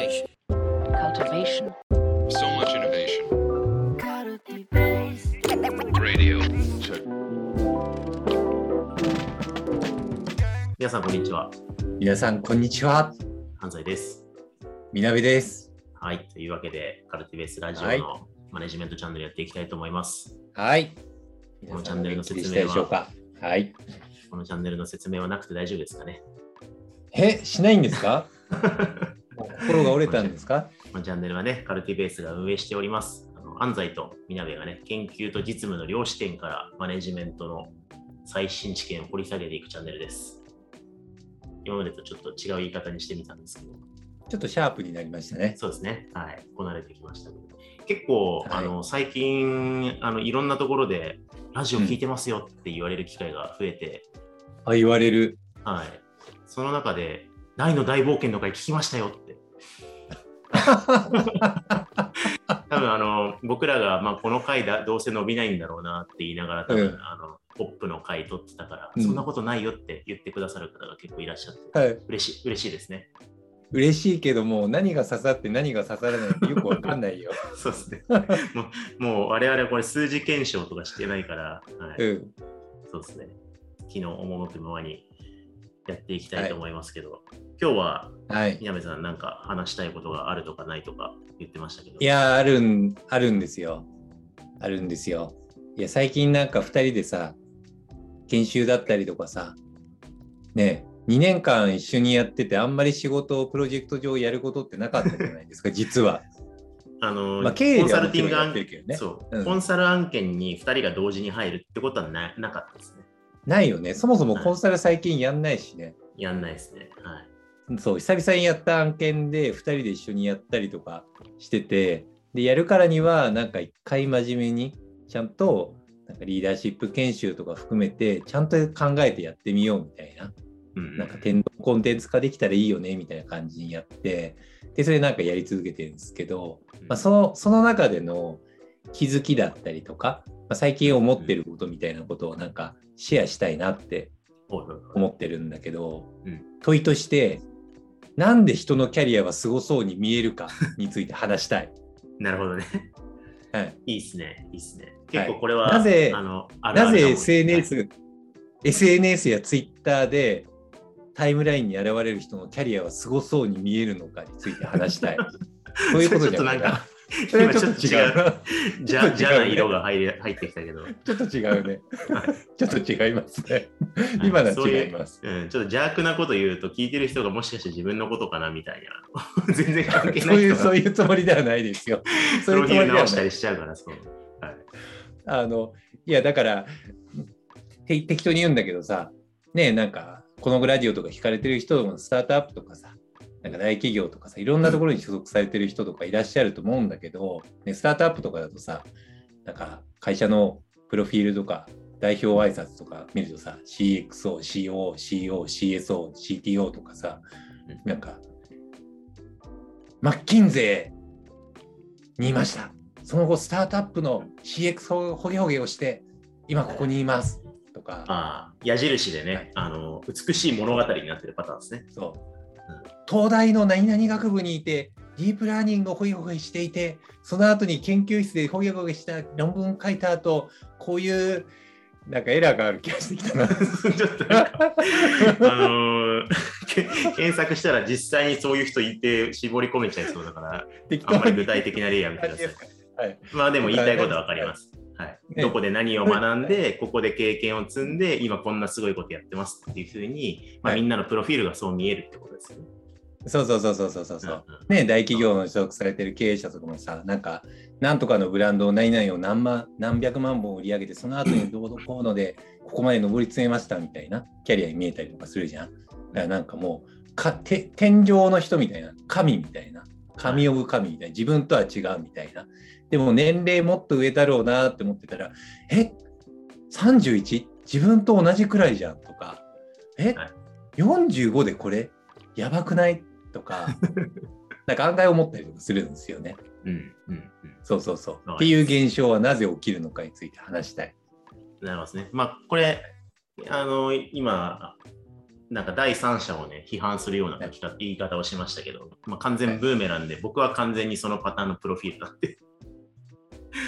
Cultivation. cultivation, So much innovation. Radio. 皆さん、こんにちは。皆さん、こんにちは。安西です。みなべです。はい。というわけで、カルティベースラジオはいのマネジメントチャンネルやっていきたいと思います。はい。このチャンネルの説明は皆さんお元気でしたでしょうか？はい。このチャンネルの説明はなくて大丈夫ですかね？え、しないんですか？心が折れたんですか？このチャンネルはね、カルティベースが運営しております。あの安西とみなべがね、研究と実務の両視点からマネジメントの最新知見を掘り下げていくチャンネルです。今までとちょっと違う言い方にしてみたんですけど、ちょっとシャープになりましたね。そうですね。はい。こなれてきましたけど。結構、はいあの最近あの、いろんなところで、ラジオ聞いてますよって言われる機会が増えて、あ、言われる。はい。その中で、大の大冒険の回聞きましたよって。多分あの僕らが、まあ、この回だどうせ伸びないんだろうなって言いながら多分、うんあのポップの回取ってたから、うんそんなことないよって言ってくださる方が結構いらっしゃって、はい。嬉しい嬉しいですね。嬉しいけども、何が刺さって何が刺さらないってよくわかんないよ。そうですね。もうもう我々これ数字検証とかしてないから、はいうん。そうですね。昨日赴くままにやっていきたいと思いますけど、今日ははい。宮部さんなんか話したいことがあるとかないとか言ってましたけど。いやー、あるん、あるんですよ。あるんですよ。いや、最近なんか2人でさ、研修だったりとかさ、ねえ、2年間一緒にやってて、あんまり仕事をプロジェクト上やることってなかったじゃないですか、実は。あの、まあ経営コンサルティング案やってるけどねそう、うんコンサル案件に2人が同時に入るってことはななかったですね。ないよね。そもそもコンサル最近やんないしね。やんないですね。はい。そう、久々にやった案件で2人で一緒にやったりとかしてて、で、やるからには、なんか一回真面目に、ちゃんと、なんかリーダーシップ研修とか含めて、ちゃんと考えてやってみようみたいな。うん、なんか天コンテンツ化できたらいいよねみたいな感じにやって、で、それなんかやり続けてるんですけど、まあ、そのその中での気づきだったりとか、まあ、最近思ってることみたいなことをなんかシェアしたいなって思ってるんだけど、うん問いとして、なんで人のキャリアはすごそうに見えるかについて話したい。なるほどね。はい、いいっすね。いいっすね。結構これは、なぜあのなぜ SNS、SNS や Twitter でタイムラインに現れる人のキャリアはすごそうに見えるのかについて話したい。そういうことじゃないか、それはちょっと違う。じゃ、じゃな色が入り入ってきたけど、ちょっと違うね。ちょっと違いますね。今のは違います。うん、ちょっと邪悪なこと言うと、聞いてる人がもしかして自分のことかなみたいな。全然関係そない人ういう、そうがいうつもりではないですよ。プ そういう。直したりしちゃうから、そう。はい。あの、いや、だから、て適当に言うんだけどさ、ねえ、なんか、このグラジオとか聞かれてる人もスタートアップとかさ、なんか大企業とかさ、いろんなところに所属されてる人とかいらっしゃると思うんだけど、ね、スタートアップとかだとさ、なんか会社のプロフィールとか代表挨拶とか見るとさ、CXO、CO、CO、CSO、CTO とかさ、なんか、マッキンゼーにいました。その後、スタートアップの CX ほげほげをして、今ここにいます。とか、ああ、矢印でね、はいあの、美しい物語になってるパターンですね。そう。東大の何々学部にいて、ディープラーニングをほげほげしていて、その後に研究室でほげほげした論文書いた後、こういう、なんかエラーがある気がしてきたな。ちょっとなんか、あのーけ 検索したら実際にそういう人いて絞り込めちゃいそうだから、適あんまり具体的な例やめてください。はい。まあでも言いたいことは分かります。はい、ねどこで何を学んで、ここで経験を積んで、今こんなすごいことやってますっていうふうに、まあ、はいみんなのプロフィールがそう見えるってことですよね。そうそうそうそうそうそうそう。うんうんね、大企業の所属されてる経営者とかもさ、なんか、なんとかのブランドを何々を何万、何百万本売り上げて、その後にどうのこうので、ここまで上り詰めましたみたいなキャリアに見えたりとかするじゃん。だからなんかもう、かて天井の人みたいな、神みたいな、神オブ神みたいな、自分とは違うみたいな。でも年齢もっと上だろうなって思ってたら、え ?31? 自分と同じくらいじゃんとか、え、はい45でこれ？やばくない？とか、なんか案外思ったりとかするんですよね。うんうんうん。そうそうそう。はいっていう現象はなぜ起きるのかについて話したい。なりますね。まあ、これ、あの、今、なんか第三者をね、批判するような言い方をしましたけど、まあ、完全ブーメランで、僕は完全にそのパターンのプロフィールなんで。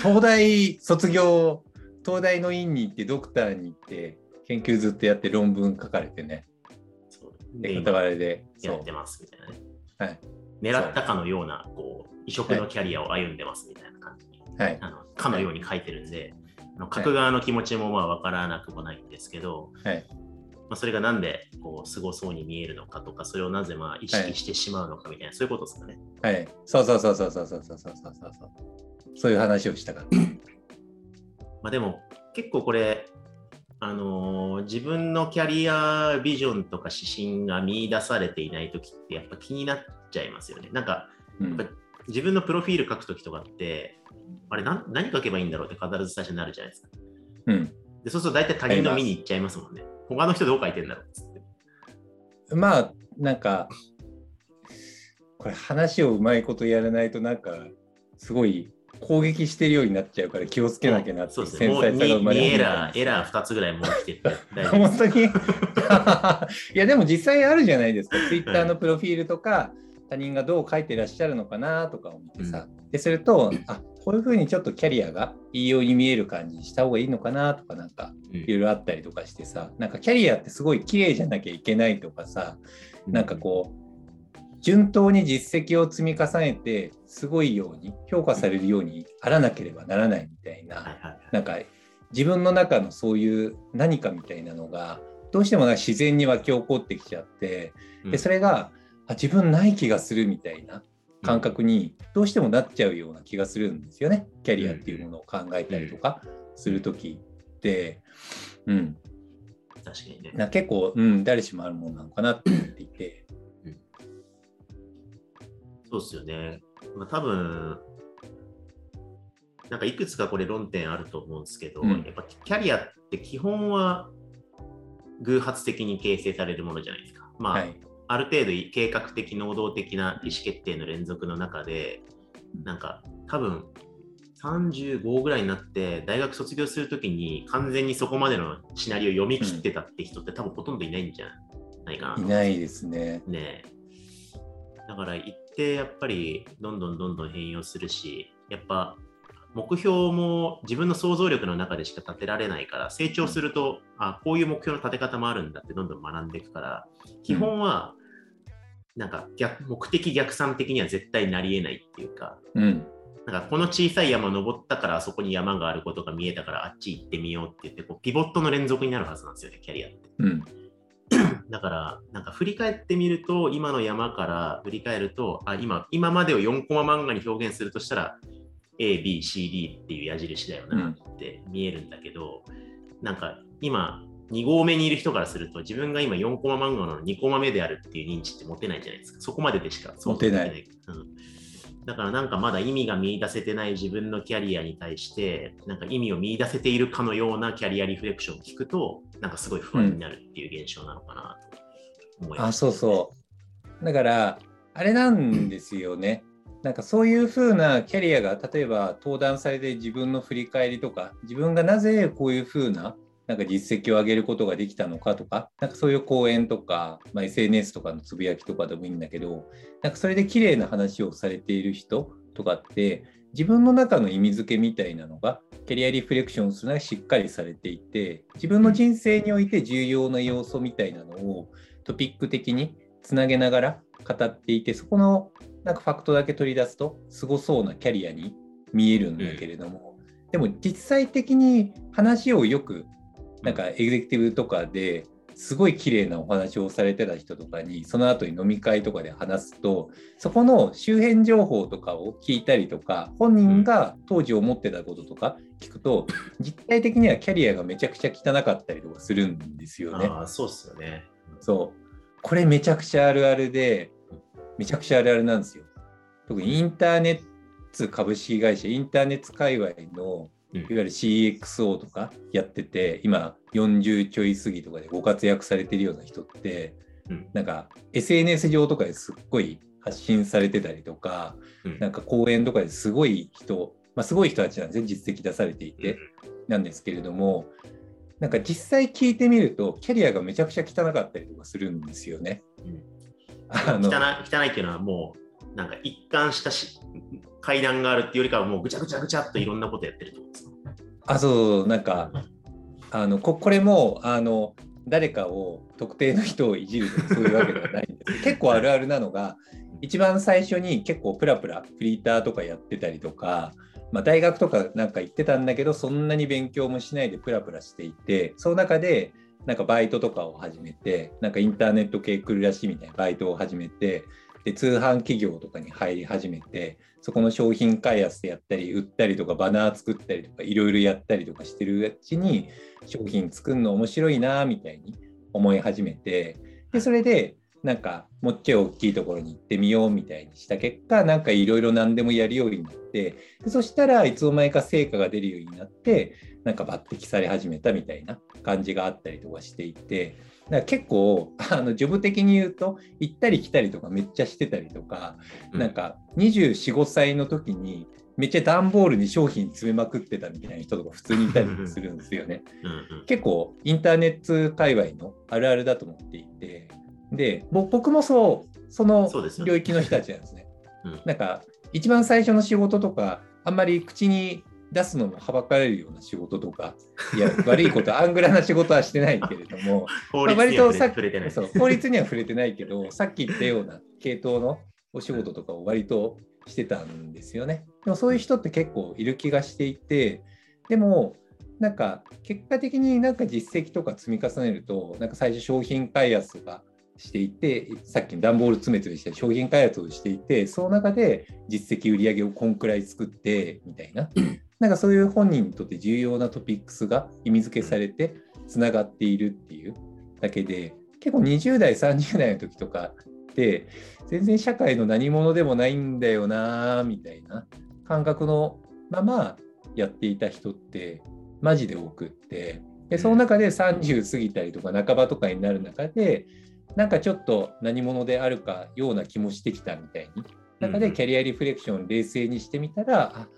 東大卒業、東大の院に行って、ドクターに行って、研究ずっとやって論文書かれてね。そうで、で片割れで。やってますみたいなね。はい。狙ったかのような、こう、異色のキャリアを歩んでますみたいな感じに、はい。あのかのように書いてるんで、あの書く側の気持ちもまあ分からなくもないんですけど、はい。まあ、それがなんでこうすごそうに見えるのかとか、それをなぜまあ意識してしまうのかみたいな、そういうことですかね。はい。そうそうそうそうそうそうそうそうそうそう。いう話をしたから。まあ、でも結構これ、あのー自分のキャリアビジョンとか指針が見出されていないときってやっぱ気になっちゃいますよね。なんかうんやっぱ自分のプロフィール書くときとかって、あれ何何書けばいいんだろうって必ず最初になるじゃないですか。うん。でそうすると大体他人の見に行っちゃいますもんね。他の人どう書いてんだろうっつって。まあ、なんか、これ話をうまいことやらないと、なんか、すごい攻撃してるようになっちゃうから気をつけなきゃなって繊細さが生まれ 2, 始めたエラー、エラー2つぐらいもう来て 本当に？いやでも実際あるじゃないですか。ツイッターのプロフィールとか、他人がどう書いてらっしゃるのかなとかを見てさ。ですると、あこういうふうにちょっとキャリアがいいように見える感じにした方がいいのかなとかなんかうん。いろいろあったりとかしてさ、なんかキャリアってすごい綺麗じゃなきゃいけないとかさ、なんかこう、順当に実績を積み重ねて、すごいように評価されるようにあらなければならないみたいな。なんか自分の中のそういう何かみたいなのがどうしてもなんか自然に湧き起こってきちゃってでそれがあ自分ない気がするみたいな感覚にどうしてもなっちゃうような気がするんですよね。キャリアっていうものを考えたりとかする時って、うん、確かにね。な結構、うん、誰しもあるものなのかなって思っていて、そうですよね。まあ、多分なんかいくつかこれ論点あると思うんですけど、うんやっぱキャリアって基本は偶発的に形成されるものじゃないですか。まあ、はい、ある程度計画的、能動的な意思決定の連続の中で、なんか多分35ぐらいになって大学卒業するときに完全にそこまでのシナリオを読み切ってたって人って多分ほとんどいないんじゃないかな。いないですね。ねえだから一定やっぱりどんどんどんどん変容するし、やっぱ目標も自分の想像力の中でしか立てられないから、成長すると、あこういう目標の立て方もあるんだってどんどん学んでいくから、基本はなんか逆目的逆算的には絶対なり得ないっていうか、うん、なんかこの小さい山登ったからあそこに山があることが見えたからあっち行ってみようって言ってこうピボットの連続になるはずなんですよね、キャリアって。うん、だから、なんか振り返ってみると、今の山から振り返ると、あ今今までを4コマ漫画に表現するとしたら、A、B、C、D っていう矢印だよなって見えるんだけど、なんか今、2合目にいる人からすると、自分が今4コマ漫画の2コマ目であるっていう認知って持てないじゃないですか。そこまででしか持ない。うんだからなんかまだ意味が見出せてない自分のキャリアに対して、なんか意味を見出せているかのようなキャリアリフレクションを聞くと、なんかすごい不安になるっていう現象なのかなと思います、あそうそう。だからあれなんですよね。なんかそういうふうなキャリアが例えば登壇されて自分の振り返りとか自分がなぜこういうふうななんか実績を上げることができたのかとかなんかそういう講演とか、まあ、SNS とかのつぶやきとかでもいいんだけどなんかそれで綺麗な話をされている人とかって自分の中の意味付けみたいなのがキャリアリフレクションするのがしっかりされていて自分の人生において重要な要素みたいなのをトピック的につなげながら語っていてそこのなんかファクトだけ取り出すとすごそうなキャリアに見えるんだけれども、でも実際的に話をよくなんかエグゼクティブとかですごい綺麗なお話をされてた人とかにその後に飲み会とかで話すとそこの周辺情報とかを聞いたりとか本人が当時思ってたこととか聞くと実態的にはキャリアがめちゃくちゃ汚かったりとかするんですよね。ああ、そうっすよね。そう。これめちゃくちゃあるあるで、めちゃくちゃあるあるなんですよ。特にインターネット株式会社、インターネット界隈のうんいわゆる CXO とかやってて、今40ちょい過ぎとかでご活躍されてるような人って、うんなんか SNS 上とかですっごい発信されてたりとか、うんなんか講演とかですごい人、まあ、すごい人たちなんですね、実績出されていて。なんですけれども、なんか実際聞いてみると、キャリアがめちゃくちゃ汚かったりとかするんですよね。うんあの汚い汚いっていうのはもうなんか一貫したし階段があるっていうよりかはもうぐちゃぐちゃぐちゃっといろんなことやってるってことです。かあそうなんかあのここれもあの誰かを特定の人をいじるとかそういうわけではないんです。結構あるあるなのが一番最初に結構プラプラフリーターとかやってたりとか、まあ、大学とかなんか行ってたんだけどそんなに勉強もしないでプラプラしていてその中でなんかバイトとかを始めてなんかインターネット系来るらしいみたいなバイトを始めてで通販企業とかに入り始めてそこの商品開発でやったり売ったりとかバナー作ったりとかいろいろやったりとかしてるうちに商品作るの面白いなみたいに思い始めてでそれでなんかもっちょい大きいところに行ってみようみたいにした結果なんかいろいろ何でもやるようになってでそしたらいつの間にか成果が出るようになってなんか抜擢され始めたみたいな感じがあったりとかしていてだから結構あのジョブ的に言うと行ったり来たりとかめっちゃしてたりとか、うんなんか245歳の時にめっちゃ段ボールに商品詰めまくってたみたいな人とか普通にいたりするんですよね。結構インターネット界隈のあるあるだと思っていてでぼ僕もそうその領域の人たちなんですね。うんなんか一番最初の仕事とかあんまり口に出すのもはばかれるような仕事とか いや悪いことアングラな仕事はしてないけれども 法律には触れさっ触れてないそう法律には触れてないけどさっき言ったような系統のお仕事とかを割としてたんですよね。でもそういう人って結構いる気がしていてでもなんか結果的になんか実績とか積み重ねるとなんか最初商品開発がしていてさっきの段ボール詰め詰めして商品開発をしていてその中で実績売り上げをこんくらい作ってみたいな。なんかそういう本人にとって重要なトピックスが意味付けされてつながっているっていうだけで結構20代30代の時とかって全然社会の何者でもないんだよなみたいな感覚のままやっていた人ってマジで多くって。でその中で30過ぎたりとか半ばとかになる中でなんかちょっと何者であるかような気もしてきたみたいに。中でキャリアリフレクションを冷静にしてみたら、あ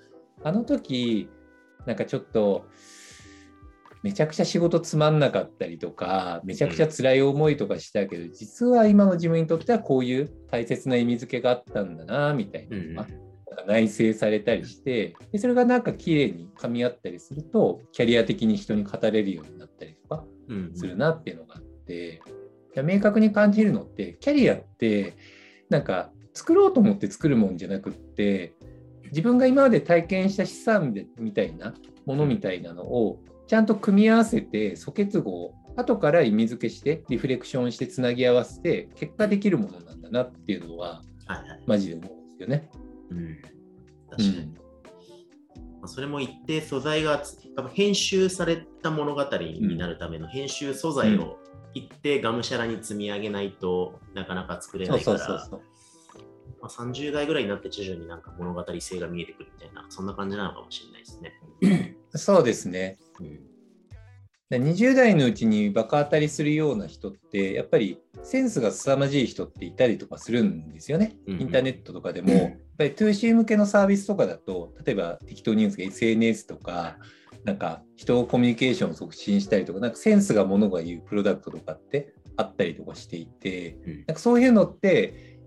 あの時なんかちょっとめちゃくちゃ仕事つまんなかったりとかめちゃくちゃ辛い思いとかしたけど、実は今の自分にとってはこういう大切な意味付けがあったんだなみたいなのが、内省されたりしてでそれがなんか綺麗に噛み合ったりするとキャリア的に人に語れるようになったりとかうん。するなっていうのがあって、明確に感じるのってキャリアってなんか作ろうと思って作るもんじゃなくって自分が今まで体験した資産でみたいなものみたいなのをちゃんと組み合わせて素結合後から意味付けしてリフレクションしてつなぎ合わせて結果できるものなんだなっていうのははいはい。マジで思うんですよね。うん。確かに、まあそれも一定素材が編集された物語になるための編集素材を一定がむしゃらに積み上げないとなかなか作れそうないから。まあ、30代ぐらいになって徐々になんか物語性が見えてくるみたいなそんな感じなのかもしれないですね。そうですね。うんで20代のうちにバカ当たりするような人ってやっぱりセンスが凄まじい人っていたりとかするんですよね。うんインターネットとかでも、やっぱり 2C 向けのサービスとかだと例えば適当に言うんですけど SNS とかなんか人をコミュニケーションを促進したりとかなんかセンスがものが言うプロダクトとかってあったりとかしていてうん。なんかそういうのって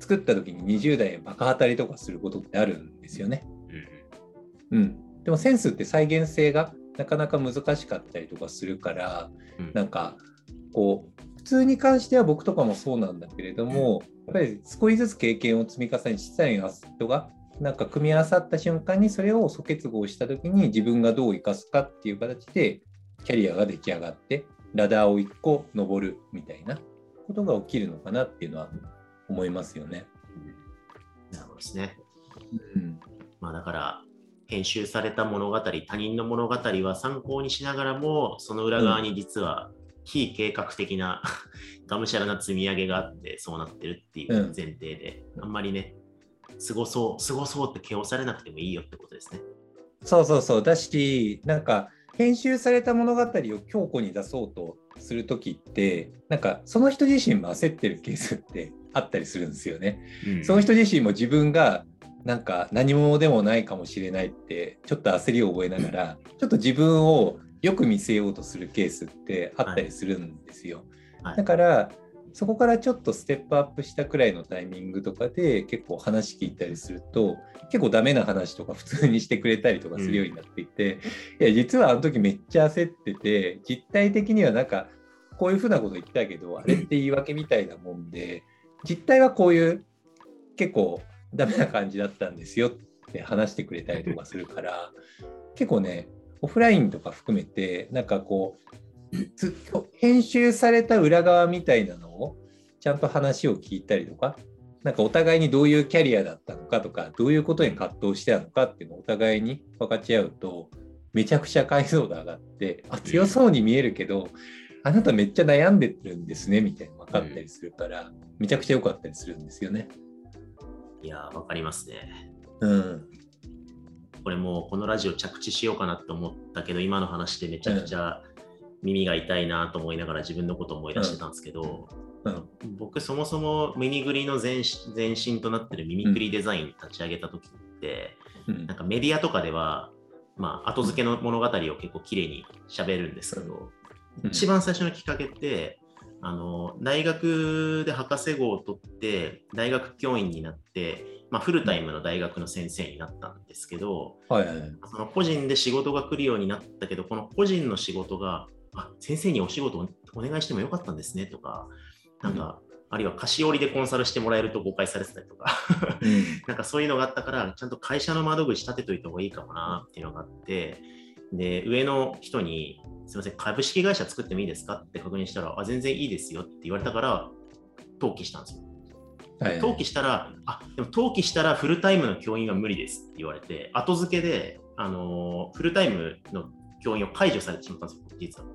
作った時に20代バカ当たりとかすることってあるんですよね。うんうん、でもセンスって再現性がなかなか難しかったりとかするからうん。なんかこう普通に関しては僕とかもそうなんだけれどもやっぱり少しずつ経験を積み重ね小さいアセットがなんか組み合わさった瞬間にそれを素結合した時に自分がどう生かすかっていう形でキャリアが出来上がってラダーを1個登るみたいなことが起きるのかなっていうのは思いますよね。なるほどですね。うんまあだから編集された物語、他人の物語は参考にしながらも、その裏側に実は非計画的な がむしゃらな積み上げがあって、そうなってるっていううん前提で、あんまりね、過ごそう、過ごそうって気をされなくてもいいよってことですね。そうそうそうだしなんか編集された物語を強固に出そうとする時ってなんかその人自身も焦ってるケースって あったりするんですよね。その人自身も自分がなんか何者でもないかもしれないってちょっと焦りを覚えながらちょっと自分をよく見せようとするケースってあったりするんですよ。はいだからそこからちょっとステップアップしたくらいのタイミングとかで結構話聞いたりすると結構ダメな話とか普通にしてくれたりとかするようになっていて、いや実はあの時めっちゃ焦ってて実態的にはなんかこういうふうなこと言ったけどあれって言い訳みたいなもんで実態はこういう結構ダメな感じだったんですよって話してくれたりとかするから結構ねオフラインとか含めてなんかこうつ編集された裏側みたいなのをちゃんと話を聞いたりとかなんかお互いにどういうキャリアだったのかとかどういうことに葛藤してたのかっていうのをお互いに分かち合うとめちゃくちゃ解像度上がってあ強そうに見えるけどあなためっちゃ悩んでるんですねみたいなの分かったりするからめちゃくちゃ良かったりするんですよね。いやー、わかりますね。うんこれもうこのラジオ着地しようかなって思ったけど、今の話でめちゃくちゃ耳が痛いなと思いながら自分のことを思い出してたんですけど、うん。僕そもそも耳ぐりの前前身となってる耳ぐりデザイン立ち上げた時って、うん。なんかメディアとかでは、まあ、後付けの物語を結構綺麗に喋るんですけど、うん。一番最初のきっかけって、あの大学で博士号を取って、大学教員になって、まあ、フルタイムの大学の先生になったんですけど、はいはいはい。その個人で仕事が来るようになったけど、この個人の仕事が、あ先生にお仕事をお願いしてもよかったんですねとか、なんか、あるいは菓子折りでコンサルしてもらえると誤解されてたりとか、うん なんかそういうのがあったから、ちゃんと会社の窓口立てといた方がいいかもなっていうのがあって、で、上の人に、すみません、株式会社作ってもいいですかって確認したら、あ、全然いいですよって言われたから、登記したんですよ。登記したら、あ、でも登記したらフルタイムの教員は無理ですって言われて、後付けで、あのーフルタイムの教員を解除されてしまったんですよ、実は。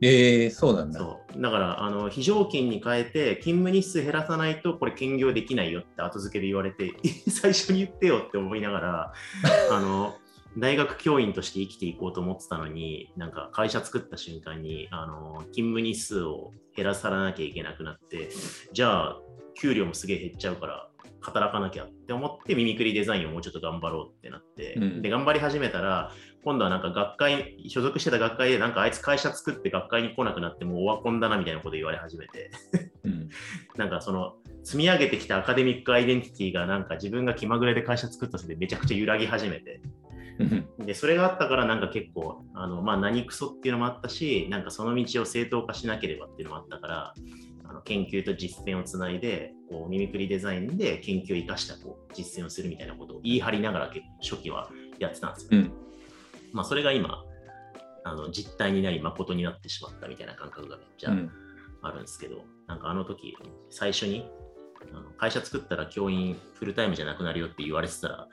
えー、そうなんだ。そうだからあの非常勤に変えて勤務日数減らさないとこれ兼業できないよって後付けで言われて 最初に言ってよって思いながら あの大学教員として生きていこうと思ってたのになんか会社作った瞬間にあの勤務日数を減らさなきゃいけなくなってじゃあ給料もすげえ減っちゃうから働かなきゃって思ってミミクリデザインをもうちょっと頑張ろうってなって、うん。で頑張り始めたら今度はなんか学会所属してた学会でなんかあいつ会社作って学会に来なくなってもうオワコンだなみたいなこと言われ始めてうん。なんかその積み上げてきたアカデミックアイデンティティがなんか自分が気まぐれで会社作ったせいでめちゃくちゃ揺らぎ始めてうん。でそれがあったからなんか結構あの、まあ、何クソっていうのもあったしなんかその道を正当化しなければっていうのもあったからあの研究と実践をつないでこうミミクリデザインで研究を生かしたこう実践をするみたいなことを言い張りながら初期はやってたんですよ。うんまあ、それが今あの実態になり誠になってしまったみたいな感覚がめっちゃうんあるんですけど、なんかあの時最初にあの会社作ったら教員フルタイムじゃなくなるよって言われてたら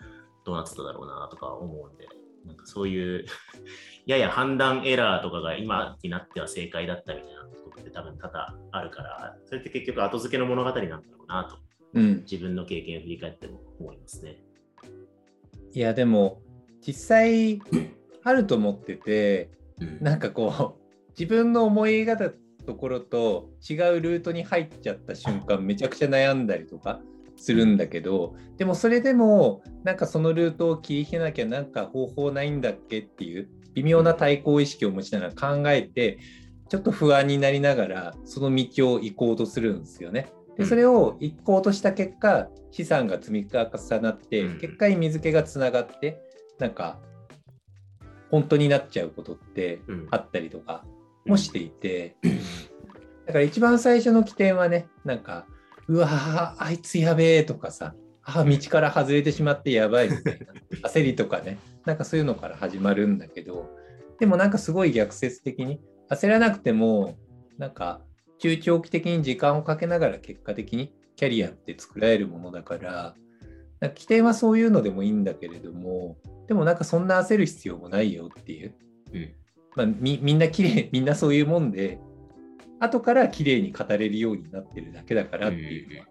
どうなってただろうなとか思うんで、なんかそういう やや判断エラーとかが今になっては正解だったみたいなことって多分多々あるから、それって結局後付けの物語なんだろうなとうん自分の経験を振り返っても思いますね。いやでも実際あると思っててうんなんかこう 自分の思い描いたところと違うルートに入っちゃった瞬間めちゃくちゃ悩んだりとかするんだけどでもそれでもなんかそのルートを切り開けなきゃなんか方法ないんだっけっていう微妙な対抗意識を持ちながら考えてちょっと不安になりながらその道を行こうとするんですよね。でそれを行こうとした結果資産が積み重なってうん。結果に水気がつながってなんか本当になっちゃうことってうん。あったりとかもしていて、だから一番最初の起点はねなんかうわーあいつやべえとかさあ道から外れてしまってやばいみたいな。焦りとかね。なんかそういうのから始まるんだけど。でもなんかすごい逆説的に焦らなくてもなんか中長期的に時間をかけながら結果的にキャリアって作られるものだからなんか起点はそういうのでもいいんだけれどもでもなんかそんな焦る必要もないよっていう、うん。まあ、みみんな綺麗みんなそういうもんで後から綺麗に語れるようになってるだけだからっていうのは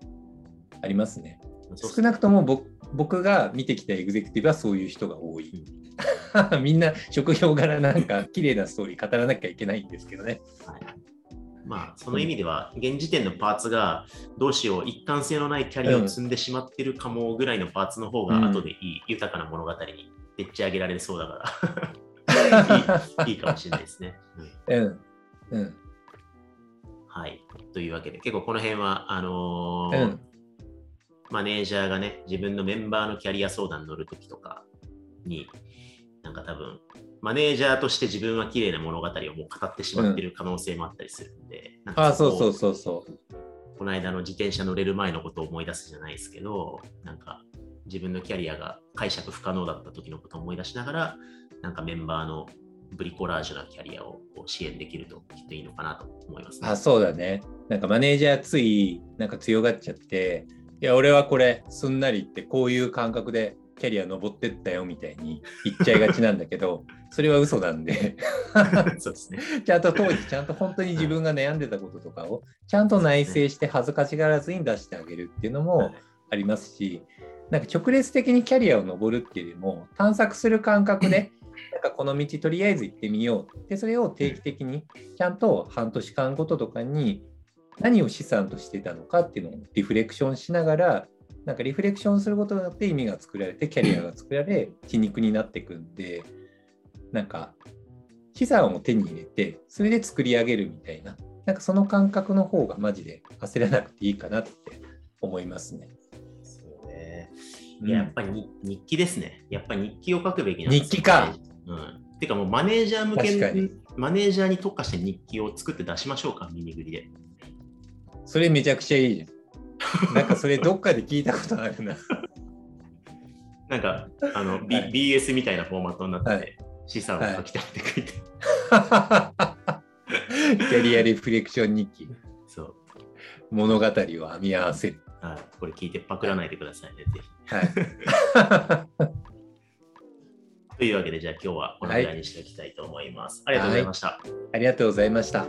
ありますね。少なくとも僕僕が見てきたエグゼクティブはそういう人が多い。みんな職業柄なんか綺麗なストーリー語らなきゃいけないんですけどね。はいまあ、その意味では、現時点のパーツがどうしよう、一貫性のないキャリアを積んでしまってるかもぐらいのパーツの方が、うん後でいい、豊かな物語にでっち上げられそうだから。いいいかもしれないですね。うんうん。うん。はい。というわけで、結構この辺は、あのーうんマネージャーがね、自分のメンバーのキャリア相談に乗るときとかに、なんか多分、マネージャーとして自分は綺麗な物語をもう語ってしまってる可能性もあったりするんで、なんかあ、そうそうこそうそう。この間の自転車乗れる前のことを思い出すじゃないですけど、なんか自分のキャリアが解釈不可能だった時のことを思い出しながら、なんかメンバーのブリコラージュなキャリアを支援できるときっといいのかなと思います、ね。あ、そうだね。なんかマネージャーついなんか強がっちゃって、いや、俺はこれすんなりってこういう感覚でキャリア登ってったよみたいに言っちゃいがちなんだけど、それは嘘なんで、そうですね。ちゃんと当時ちゃんと本当に自分が悩んでたこととかをちゃんと内省して恥ずかしがらずに出してあげるっていうのもありますし、なんか直列的にキャリアを登るっていうよりも探索する感覚で、なんかこの道とりあえず行ってみよう。で、それを定期的にちゃんと半年間ごととかに何を資産としてたのかっていうのをリフレクションしながら、なんかリフレクションすることによって意味が作られて、キャリアが作られ、血肉になっていくんで、なんか資産を手に入れて、それで作り上げるみたいな、なんかその感覚の方がマジで焦らなくていいかなって思いますね。そうね。ややっぱりに日記ですね。やっぱり日記を書くべきなんですよ日記か。うん。てかもうマネージャー向けマネージャーに特化して日記を作って出しましょうか、ミニグリで。それめちゃくちゃいいじゃん。なんかそれどっかで聞いたことあるな。なんか、あの、B はい BS みたいなフォーマットになってて、はい資産を書きたいって書いて、キャリアリフレクション日記。そう。物語を編み合わせる。はい。これ聞いてパクらないでくださいね、ぜひ。はい。というわけで、じゃあ今日はこのぐらいにしておきたいと思います。ありがとうございました。ありがとうございました。